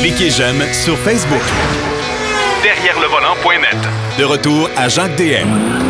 Cliquez j'aime sur Facebook. Derrière le volant.net. De retour à Jacques DM.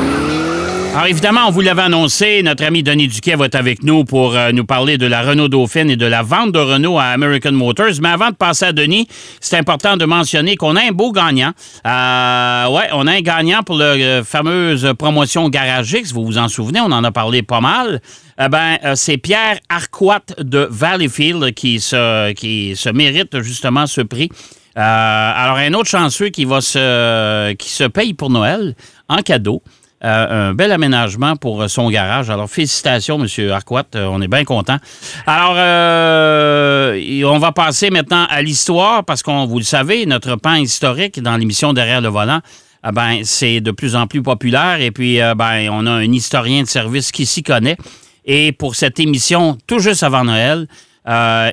Alors évidemment, on vous l'avait annoncé, notre ami Denis Duquet va être avec nous pour euh, nous parler de la Renault Dauphine et de la vente de Renault à American Motors. Mais avant de passer à Denis, c'est important de mentionner qu'on a un beau gagnant. Euh, ouais, on a un gagnant pour la euh, fameuse promotion Garage X. Vous vous en souvenez, on en a parlé pas mal. Eh ben, euh, c'est Pierre Arquat de Valleyfield qui se, qui se mérite justement ce prix. Alors, un autre chanceux qui va se, qui se paye pour Noël en cadeau. Euh, un bel aménagement pour euh, son garage. Alors, félicitations, M. Arquat. Euh, on est bien content. Alors, on va passer maintenant à l'histoire parce qu'on, vous le savez, notre pan historique dans l'émission Derrière le volant, ah ben, c'est de plus en plus populaire. Et puis, ben, on a un historien de service qui s'y connaît. Et pour cette émission, tout juste avant Noël,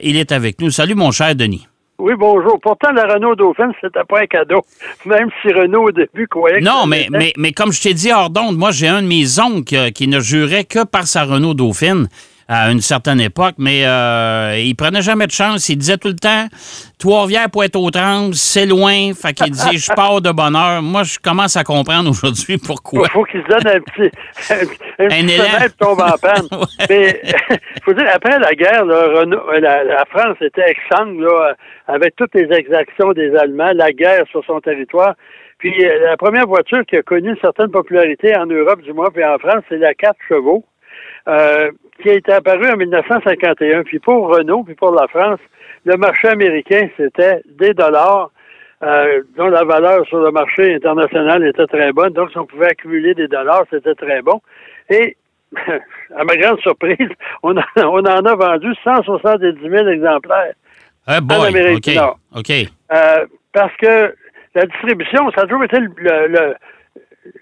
il est avec nous. Salut, mon cher Denis. Oui, bonjour. Pourtant, la Renault Dauphine, c'était pas un cadeau. Même si Renault, au début, croyait que Non, ça mais, mais, mais comme je t'ai dit hors d'onde, moi, j'ai un de mes oncles euh, qui ne jurait que par sa Renault Dauphine à une certaine époque, mais euh, il prenait jamais de chance. Il disait tout le temps Trois-Rivières, Pointe-aux-Trembles, c'est loin. Fait qu'il dit Je pars de bonne heure. Moi, je commence à comprendre aujourd'hui pourquoi. Il faut qu'il se donne un petit, un, Un petit élan. fenêtre pour tomber en panne. Ouais. Mais il faut dire, après la guerre, là, Renault, euh, la, la France était exsangue là, avec toutes les exactions des Allemands, la guerre sur son territoire. Puis euh, la première voiture qui a connu une certaine popularité en Europe, du moins, puis en France, c'est la 4 chevaux, euh, qui a été apparue en 1951. Puis pour Renault, puis pour la France, le marché américain, c'était des dollars euh, dont la valeur sur le marché international était très bonne. Donc, si on pouvait accumuler des dollars, c'était très bon. Et, à ma grande surprise, on, a- on en a vendu 170 000 exemplaires. Ah, boy. en Amérique du Nord. Euh, parce que la distribution, ça a toujours été le, le, le-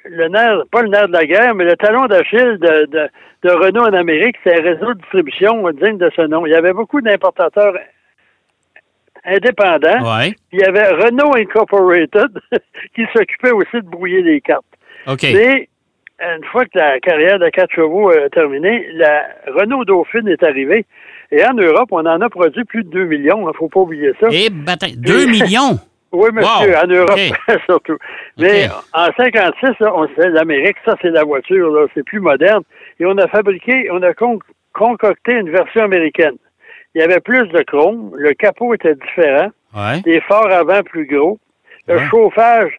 le nerf, pas le nerf de la guerre, mais le talon d'Achille de, de, de Renault en Amérique, c'est un réseau de distribution digne de ce nom. Il y avait beaucoup d'importateurs indépendants. Ouais. Il y avait Renault Incorporated qui s'occupait aussi de brouiller les cartes. Et une fois que la carrière de quatre chevaux est terminée, la Renault Dauphine est arrivée. Et en Europe, on en a produit plus de 2 millions. Il ne faut pas oublier ça. Et bataille. 2 millions? Oui, monsieur, Wow. en Europe surtout. Mais en 56, là, on sait, l'Amérique, ça c'est la voiture, là, c'est plus moderne. Et on a fabriqué, on a con- concocté une version américaine. Il y avait plus de chrome, le capot était différent, Ouais. des phares avant plus gros, le Ouais. chauffage,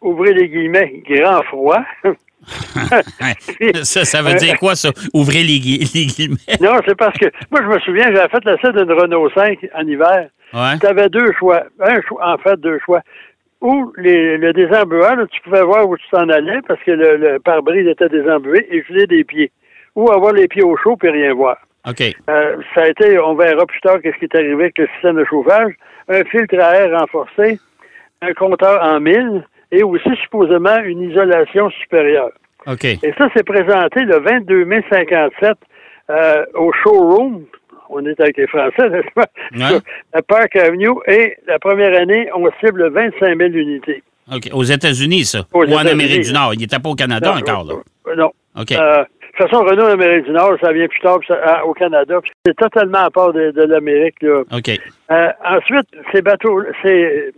ouvrez les guillemets, grand froid. ça, ça veut dire quoi, ça? Ouvrez les, gui- les guillemets. non, c'est parce que moi je me souviens, j'avais fait l'essai d'une Renault 5 en hiver. Ouais. Tu avais deux choix. Un choix, en fait, deux choix. Ou les, le désembueur, là, tu pouvais voir où tu t'en allais parce que le, le pare-brise était désembué et geler des pieds. Ou avoir les pieds au chaud puis rien voir. OK. Euh, ça a été, on verra plus tard qu'est-ce qui est arrivé avec le système de chauffage, un filtre à air renforcé, un compteur en mille et aussi supposément une isolation supérieure. OK. Et ça, c'est présenté le 22 mai 57 euh, au showroom. On est avec les Français, n'est-ce pas? Ouais. La Park Avenue. Et la première année, on cible 25 000 unités. OK. Aux États-Unis, ça? Aux Ou en. Amérique du Nord? Il n'était pas au Canada encore, là? Euh, Non. OK. Euh, de toute façon, Renault Amérique du Nord, ça vient plus tard ça- au Canada. C'est totalement à part de, de l'Amérique. là. OK. Ensuite, ces bateaux, ces,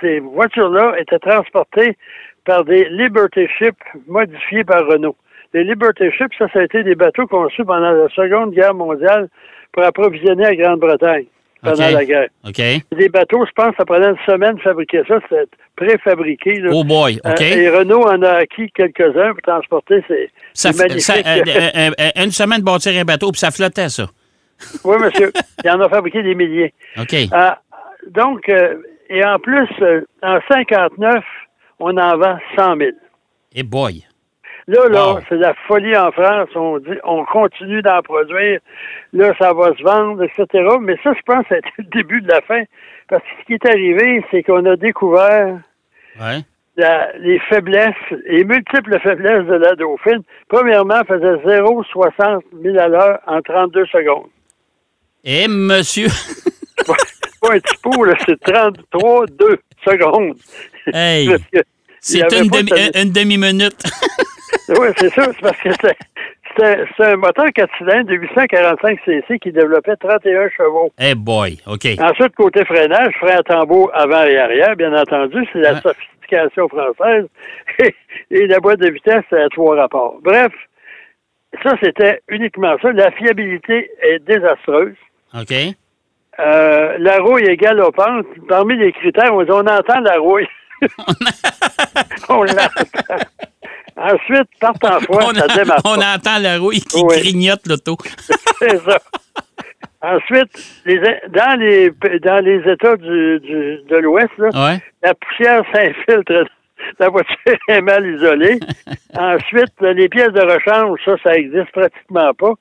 ces voitures-là étaient transportées par des Liberty Ships modifiés par Renault. Les Liberty Ships, ça, ça a été des bateaux conçus pendant la Seconde Guerre mondiale pour approvisionner la Grande-Bretagne pendant OK. la guerre. OK. Des bateaux, je pense, ça prenait une semaine de fabriquer ça. C'était préfabriqué. là. Oh boy. OK. Euh, et Renault en a acquis quelques-uns pour transporter ces, Ça ces magnifiques... ça- euh, euh, une semaine de bâtir un bateau, puis ça flottait, ça. oui, monsieur. Il en a fabriqué des milliers. OK. Donc, et en plus, euh, en 59, on en vend 100 000. Et boy. Là, là, Wow. c'est la folie en France. On dit, on continue d'en produire. Là, ça va se vendre, etc. Mais ça, je pense, c'est le début de la fin. Parce que ce qui est arrivé, c'est qu'on a découvert Ouais. la- les faiblesses, les multiples faiblesses de la Dauphine. Premièrement, elle faisait 0,60 000 à l'heure en 32 secondes. Et monsieur. Pas un petit pot, là, c'est 33, 2 secondes. Hey. C'est une, pas demi- de- une demi-minute. Oui, c'est ça. C'est parce que c'était un moteur 4 cylindres de 845 cc qui développait 31 chevaux. Hey boy, OK. Ensuite, côté freinage, frein à tambour avant et arrière, bien entendu, c'est la sophistication française. et la boîte de vitesse, c'est à trois rapports. Bref, ça, c'était uniquement ça. La fiabilité est désastreuse. OK. Euh, la rouille est galopante. Parmi les critères, on, dit, on entend la rouille. on l'entend. Ensuite, part en foi, on, ça démarre on pas. entend la rouille qui Oui. grignote l'auto. C'est ça. Ensuite, les, dans les dans les États du, du- de l'Ouest, Ouais. la poussière s'infiltre. La voiture est mal isolée. Ensuite, les pièces de rechange, ça, ça existe pratiquement pas.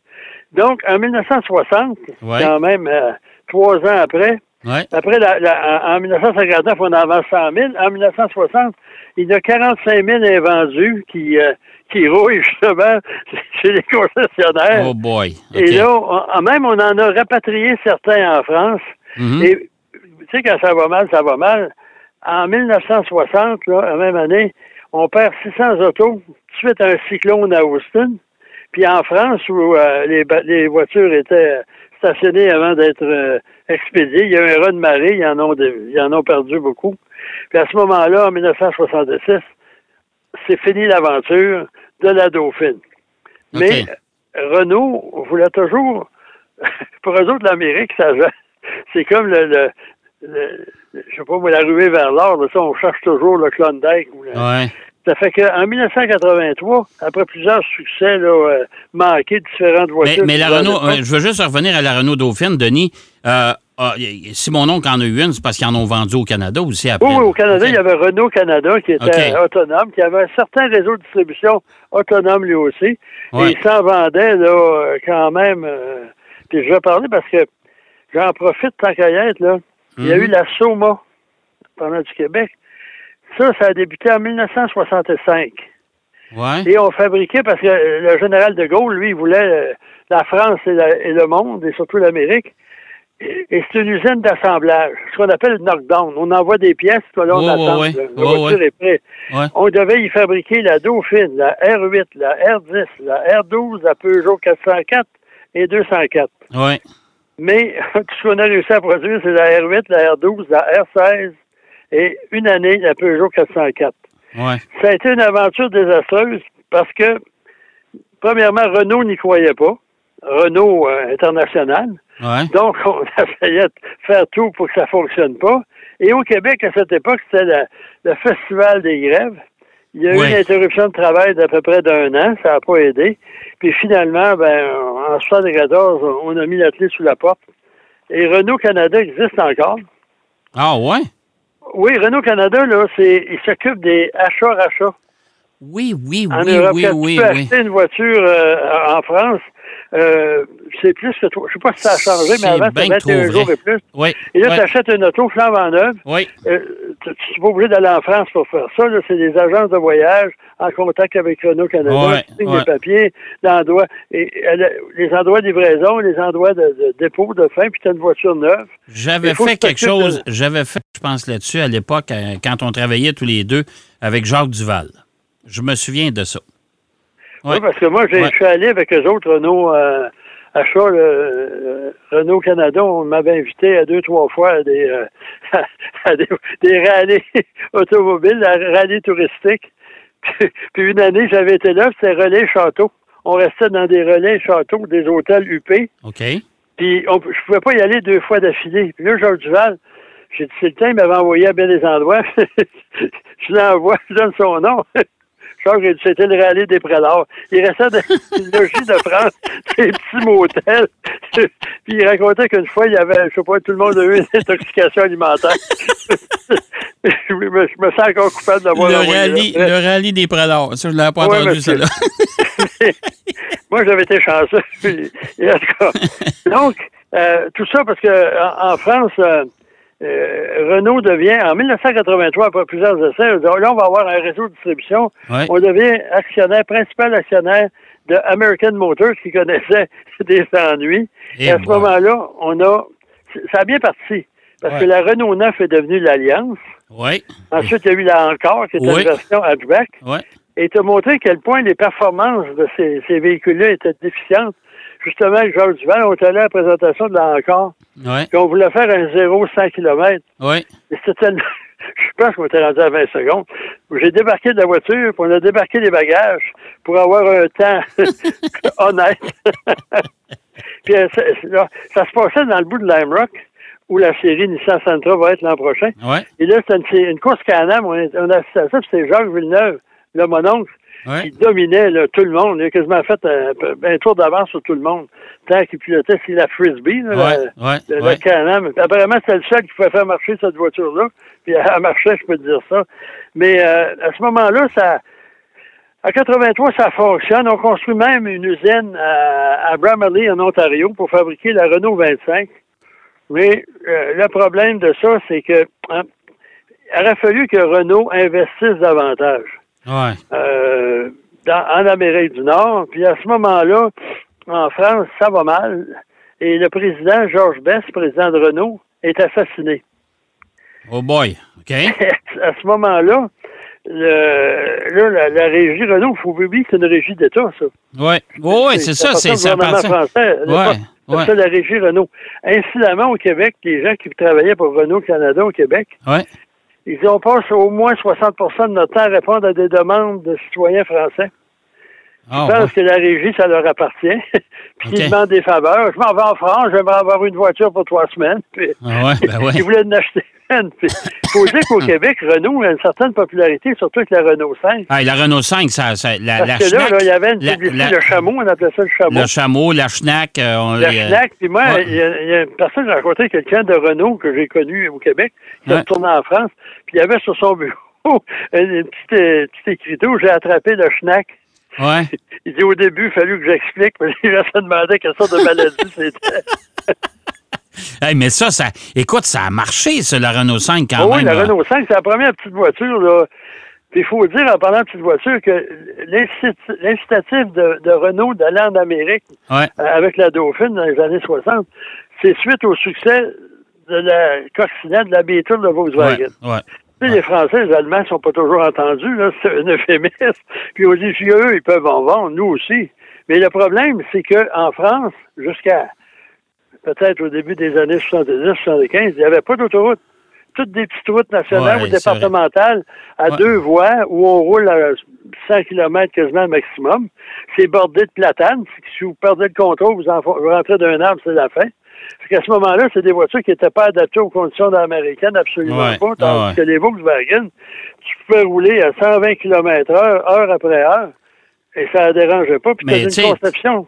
Donc, en 1960, Ouais. quand même euh, trois ans après, Ouais. après la, la- en en 1959, on en vend 100 000. En 1960, il y en a 45 000 invendus qui, euh, qui roulent justement chez les concessionnaires. Oh boy. Et là, on- même on en a rapatrié certains en France. Mhm. Et tu sais, quand ça va mal, ça va mal. En 1960, là, la même année, on perd 600 autos suite à un cyclone à Houston. Puis en France, où euh, les, les voitures étaient avant d'être euh, expédiées, il y a eu un raz de marée, ils en ont, de- ils en ont perdu beaucoup. Puis à ce moment-là, en 1966, c'est fini l'aventure de la Dauphine. Mais. Renault voulait toujours, pour eux autres, l'Amérique, ça, c'est comme le, le, le- je sais pas moi, la ruée vers l'or, on cherche toujours le Klondike. Ou le- Ouais. Ça fait qu'en 1983, après plusieurs succès là, euh, manqués de différentes voitures. mais la Renault, euh, je veux juste revenir à la Renault Dauphine, Denis. Euh, ah, si mon oncle en a eu une, c'est parce qu'ils en ont vendu au Canada aussi après. Oui, au Canada, il y avait Renault Canada qui était autonome, qui avait un certain réseau de distribution autonome lui aussi. Ouais. Et il s'en vendait là, euh, quand même. puis je vais parler parce que j'en profite tant qu'à y être, là. Il y a Mhm. eu la Soma pendant du Québec. Ça, ça a débuté en 1965. Ouais. Et on fabriquait, parce que le général de Gaulle, lui, il voulait la France et, la- et le monde, et surtout l'Amérique. Et, et c'est une usine d'assemblage, ce qu'on appelle le knockdown. On envoie des pièces, puis là, on attend. ouais, La, ouais. la Ouais, voiture est prête. On devait y fabriquer la Dauphine, la R8, la R10, la R12, la Peugeot 404 et 204. Ouais. Mais tout ce qu'on a réussi à produire, c'est la R8, la R12, la R16 et une année, la Peugeot 404 Ouais. ça a été une aventure désastreuse parce que, premièrement, Renault n'y croyait pas. Renault euh, international. Ouais. Donc, on a failli faire tout pour que ça fonctionne pas. Et au Québec, à cette époque, c'était le festival des grèves. Il y a eu Ouais. une interruption de travail d'à peu près d'un an, ça n'a pas aidé. Puis finalement, ben, en 74, on a mis la clé sous la porte. Et Renault Canada existe encore. Ah ouais? Oui, Renault Canada, là, c'est, il s'occupe des achats-rachats. Oui, oui, En oui, Europe, oui, quand oui, tu peux oui. acheter une voiture euh, en France, euh, c'est plus que. Je sais pas si ça a changé, mais avant, bien c'était trop 21 jours et plus. Oui. Et là, oui, tu achètes une auto flambe en neuve. oui. Euh, tu n'es pas obligé d'aller en France pour faire ça. C'est des agences de voyage en contact avec Renault Canada. Les papiers, l'endroit, et, elle a- les endroits de livraison, les endroits de, de dépôt de fin, puis tu as une voiture neuve. J'avais fait que quelque de- chose, j'avais fait, je pense, là-dessus à l'époque, euh, quand on travaillait tous les deux avec Jacques Duval. Je me souviens de ça. Ouais. Oui, parce que moi, Ouais. je suis allé avec eux autres, Renault euh, Achat, le, euh, Renault Canada. On m'avait invité à deux, trois fois à des, euh, à des, des rallyes automobiles, à rallyes touristiques. Puis, puis une année, j'avais été là, c'était relais château. On restait dans des relais châteaux, des hôtels UP. OK. Puis on, je pouvais pas y aller deux fois d'affilée. Puis là, Georges Duval, j'ai dit, c'est le temps, il m'avait envoyé à bien des endroits. je l'envoie, je donne son nom. C'était le rallye des prélats. Il restait dans une logis de France, des petits motels. Puis il racontait qu'une fois, il y avait, je sais pas, tout le monde a eu une intoxication alimentaire. je, me, je me sens encore coupable d'avoir Le rallye, le rallye des prélats. Ça, je ne l'avais pas Ouais, entendu, celle-là. Moi, j'avais été chanceux. Et en tout cas, donc, euh, tout ça parce que en, en France, euh, euh, Renault devient, en 1983, après plusieurs essais, Oh, là, on va avoir un réseau de distribution. Ouais. On devient actionnaire, principal actionnaire de American Motors qui connaissait des ennuis. Et Et à ce moment-là, on a, ça a bien parti. Parce Ouais. que la Renault 9 est devenue l'Alliance. Oui. Ensuite, il y a eu la Encore, qui était une version hatchback. Oui. et te montrer à quel point les performances de ces, ces véhicules-là étaient déficientes. Justement, avec Georges Duval, on était allé à la présentation de l'encore, Ouais. puis on voulait faire un 0-100 km. Oui. Et c'était tellement... Je pense qu'on était rendu à 20 secondes. J'ai débarqué de la voiture, puis on a débarqué les bagages pour avoir un temps honnête. puis euh, ça, là, ça se passait dans le bout de Lime Rock, où la série Nissan Sentra va être l'an prochain. Ouais. Et là, c'était une, une course Can-Am. On, on a assisté à ça, puis c'était Jacques Villeneuve, le mon oncle, Ouais. qui dominait là, tout le monde. Il a quasiment fait un, un tour d'avance sur tout le monde. Tant qu'il pilotait, c'est la Frisbee, là, Ouais. la- Ouais. le, le Can-Am. Apparemment, c'était le seul qui pouvait faire marcher cette voiture-là. Puis elle marchait, je peux te dire ça. Mais euh, à ce moment-là, ça. À 83, ça fonctionne. On construit même une usine à, à Bramaley, en Ontario, pour fabriquer la Renault 25. Mais euh, le problème de ça, c'est que hein, il aurait fallu que Renault investisse davantage Ouais. euh, dans- en Amérique du Nord. Puis à ce moment-là, en France, ça va mal. Et le président, Georges Best, président de Renault, est assassiné. Oh boy. OK. à ce moment-là, là, la, la régie Renault, il faut oublier que c'est une régie d'État, ça. Oui, oui, c'est ça. C'est ça. appartient- français. Ouais. ça, la régie Renault. Incidemment, au Québec, les gens qui travaillaient pour Renault Canada au Québec, Ouais. Ils ont passé au moins 60% de notre temps à répondre à des demandes de citoyens français. Ah, Je pense ouais. que la régie, ça leur appartient. Puis ils demandent des faveurs. Je m'en vais en France, j'aimerais avoir une voiture pour trois semaines. Puis Ah ouais, ben ouais. ils voulaient en acheter il faut dire qu'au Québec, Renault a une certaine popularité, surtout avec la Renault 5. Ah, la Renault 5, ça, ça- la, Parce la que là, Schnack, là, il y avait une publicité, la- le chameau, on appelait ça le chameau. le chameau, la Schnack. euh, on- La euh, Schnack, puis moi, ouais. il y, a- il y a une personne, j'ai rencontré quelqu'un de Renault que j'ai connu au Québec, qui est Ouais. retourné en France, puis il y avait sur son bureau une, petite, euh, petite écriture où j'ai attrapé le Schnack. Ouais. Il dit au début, il fallu que j'explique, mais les gens se demandaient quelle sorte de maladie c'était. Hey, mais ça, ça, écoute, ça a marché, ça, la Renault 5, quand Ah même. oui, la là. Renault 5, c'est la première petite voiture, là. Puis il faut dire, en parlant de petite voiture, que l'incit- l'incitatif de, de Renault d'aller en Amérique Ouais. euh, avec la Dauphine dans les années 60, c'est suite au succès de la coccinelle de la Beetle de. Volkswagen. Ouais. Tu sais, Les Français, les Allemands sont pas toujours entendus, là, c'est un euphémisme. Puis on dit, si eux, ils peuvent en vendre, nous aussi. Mais le problème, c'est qu'en France, jusqu'à peut-être au début des années 70-75, il n'y avait pas d'autoroute. Toutes des petites routes nationales Ouais, ou départementales à Ouais. deux voies où on roule à 100 km quasiment maximum. C'est bordé de platanes. Si vous perdez le contrôle, vous, en, vous rentrez d'un arbre, c'est la fin. Parce qu'à ce moment-là, c'est des voitures qui n'étaient pas adaptées aux conditions américaines, absolument Ouais, pas. Tandis ouais. que les Volkswagen, tu pouvais rouler à 120 km heure, heure après heure, et ça ne dérangeait pas. Puis tu une conception.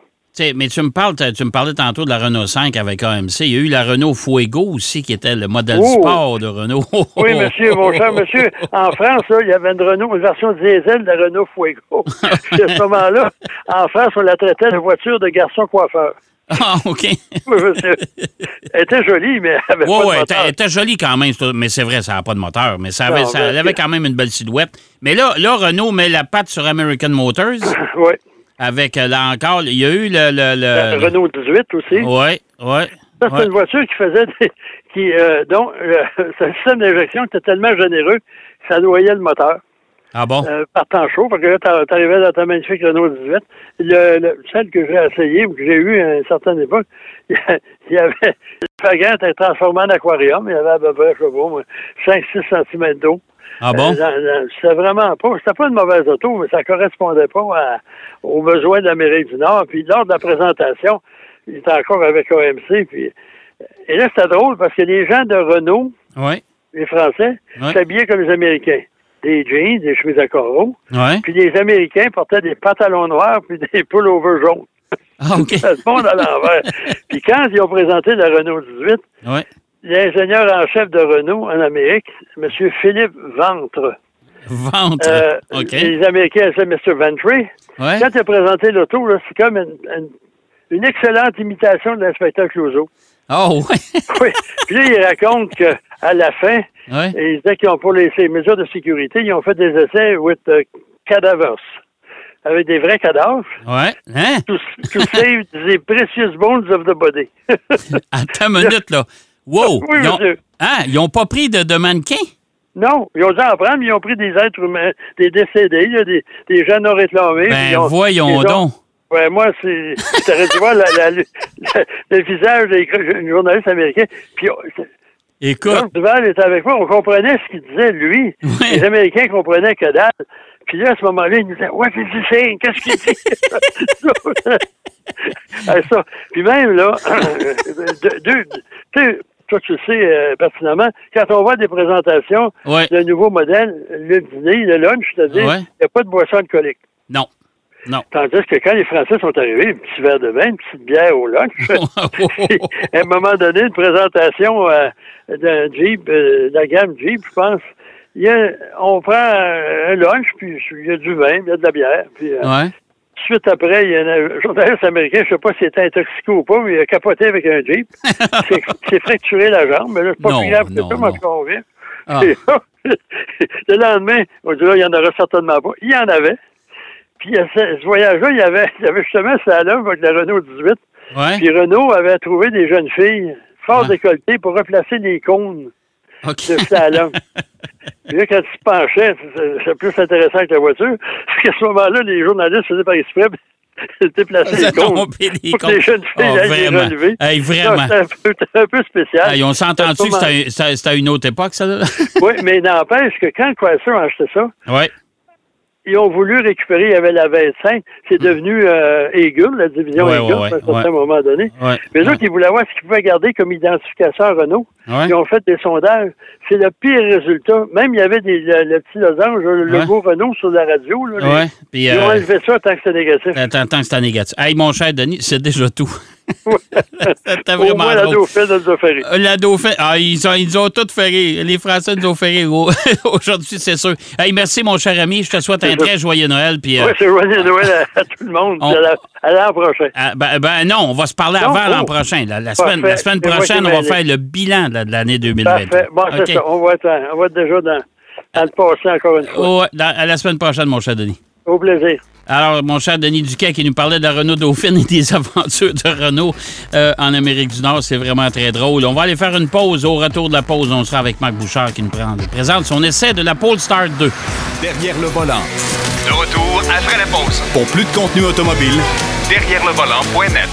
Mais tu me parles, tu me parlais tantôt de la Renault 5 avec AMC. Il y a eu la Renault Fuego aussi, qui était le modèle Oh! sport de Renault. Oui, monsieur, mon cher monsieur. En France, là, il y avait une Renault, une version diesel de la Renault Fuego. À ce moment-là, en France, on la traitait de voiture de garçon coiffeur. Ah, OK. Oui, monsieur. Elle était jolie, mais elle avait Oui, pas de elle moteur. était- elle était jolie quand même, mais c'est vrai, ça n'a pas de moteur. Mais ça avait, Non, ça- elle avait quand même une belle silhouette. Mais là, là, Renault met la patte sur American Motors Oui. Avec, euh, là encore, il y a eu le... le, le- Renault 18 aussi. Oui, oui. Ça, c'est une voiture qui faisait des, qui, euh, dont euh, un système d'injection était tellement généreux que ça noyait le moteur Ah bon? euh, par temps chaud. Parce que là, t'a- t'arrivais dans ta magnifique Renault 18. Le, le- celle que j'ai essayée ou que j'ai eue à une certaine époque, il y a- il y avait le fagan était transformé en aquarium. Il y avait à peu près, je sais pas, 5-6 cm d'eau. Ah bon? Euh, dans- C'était vraiment pas. C'était pas une mauvaise auto, mais ça correspondait pas à- aux besoins de l'Amérique du Nord. Puis lors de la présentation, il était encore avec OMC. Puis, et là, c'était drôle parce que les gens de Renault, les Français, Ouais. s'habillaient comme les Américains. Des jeans, des chemises à carreaux. oui. Puis les Américains portaient des pantalons noirs puis des pullovers jaunes. Ah, OK. Ça se monde à l'envers. puis quand ils ont présenté la Renault 18, Oui. L'ingénieur en chef de Renault en Amérique, M. Philippe Ventre, Vente. euh, OK. les Américains c'est M. Ventry, Ouais. quand il a présenté l'auto, c'est comme une, une- une excellente imitation de l'inspecteur Clouseau. Oh, oui. Oui. Puis là, il raconte qu'à la fin, Oui. ils disaient qu'ils ont pour les ces mesures de sécurité, ils ont fait des essais with uh, cadavers, avec des vrais cadavres. Ouais. Hein? To, to save the precious bones of the body. Attends une minute, là. Wow. Oui, ils ont, monsieur. hein? Ils n'ont pas pris de, de mannequin? Non, ils ont dû en prendre, mais ils ont pris des êtres humains, des décédés, là, des, des gens non réclamés. ils Ben, ont- voyons ils ont- donc. Ouais, moi, c'est. T'aurais dû voir la- la- le, le visage des journalistes américains. Puis, on- Écoute, Duval était avec moi, on comprenait ce qu'il disait, lui. Ouais. Les Américains comprenaient que dalle. Puis là, à ce moment-là, il nous disait What is he saying? Qu'est-ce qu'il dit? Ah, ça. Puis même, là, deux, deux- toi, tu le sais euh, pertinemment, quand on voit des présentations ouais. de nouveaux modèles, le dîner, le lunch, c'est-à-dire, il Ouais. n'y a pas de boisson alcoolique. Non. Non. Tandis que quand les Français sont arrivés, un petit verre de vin, une petite bière au lunch, à un moment donné, une présentation euh, d'un Jeep, euh, de la gamme Jeep, je pense. Il y a, on prend un lunch, puis il y a du vin, il y a de la bière. Puis, ouais. Suite après, il y a un journaliste américain, je sais pas s'il était intoxiqué ou pas, mais il a capoté avec un Jeep. Il s'est- fracturé la jambe, mais là, c'est pas Non, plus grave que ça. Ah. Et là, le lendemain, on dit là, il y en aurait certainement pas. Il y en avait. Puis ce, voyage-là, il y avait, il y avait justement ça là avec la Renault 18. Ouais. Puis Renault avait trouvé des jeunes filles fort Ah. décolletées pour replacer les cônes OK. de slalom. Puis là, quand tu penchais, c'est- plus intéressant que la voiture. Parce qu'à ce moment-là, les journalistes faisaient par exprès déplacer les les Pour que les jeunes filles Oh, aillent les relever. Hey, vraiment. C'était un peu, c'était un peu spécial. Hey, on s'entend-tu que pas c'était c'était c'était à une autre époque, ça? là? Oui, mais n'empêche que quand Chrysler a acheté ça, ouais. Ils ont voulu récupérer, il y avait la 25, c'est devenu euh, la division Hmm. Ouais, à un certain moment donné. Mais eux autres, ils voulaient voir ce qu'ils pouvaient garder comme identification à Renault. Ils ont fait des sondages. C'est le pire résultat. Même, il y avait des, le, le petit losange, le logo Renault sur la radio. Là, les- Ouais. Puis, Ils ont euh, enlevé ça tant que c'était négatif. Tant, tant que c'était négatif. Hey, mon cher Denis, c'est déjà tout. C'était Au vraiment moins, la drôle. Dauphin nous a fait rire. Euh, La Dauphin, ah, ils, ont, ils ont tout fait rire. Les Français nous ont fait rire au- aujourd'hui, c'est sûr. Hey, merci, mon cher ami. Je te souhaite un très joyeux Noël. Puis, euh, Oui, c'est joyeux Noël à, à tout le monde. On- À la- à l'an prochain. ah, ben, ben non, on va se parler Non, avant l'an oh. prochain. La, la semaine, la semaine prochaine, on va faire le bilan de, la- de l'année 2020. Parfait. Bon, c'est ça. On va, être, on va être déjà dans, dans le passé encore une fois. Oh, dans- à la semaine prochaine, mon cher Denis. Au plaisir. Alors, mon cher Denis Duquet qui nous parlait de la Renault Dauphine et des aventures de Renault euh, en Amérique du Nord, c'est vraiment très drôle. On va aller faire une pause. Au retour de la pause, on sera avec Marc Bouchard qui nous prend- présente son essai de la Polestar 2. Derrière le volant. De retour après la pause. Pour plus de contenu automobile, Derrière le volant.net.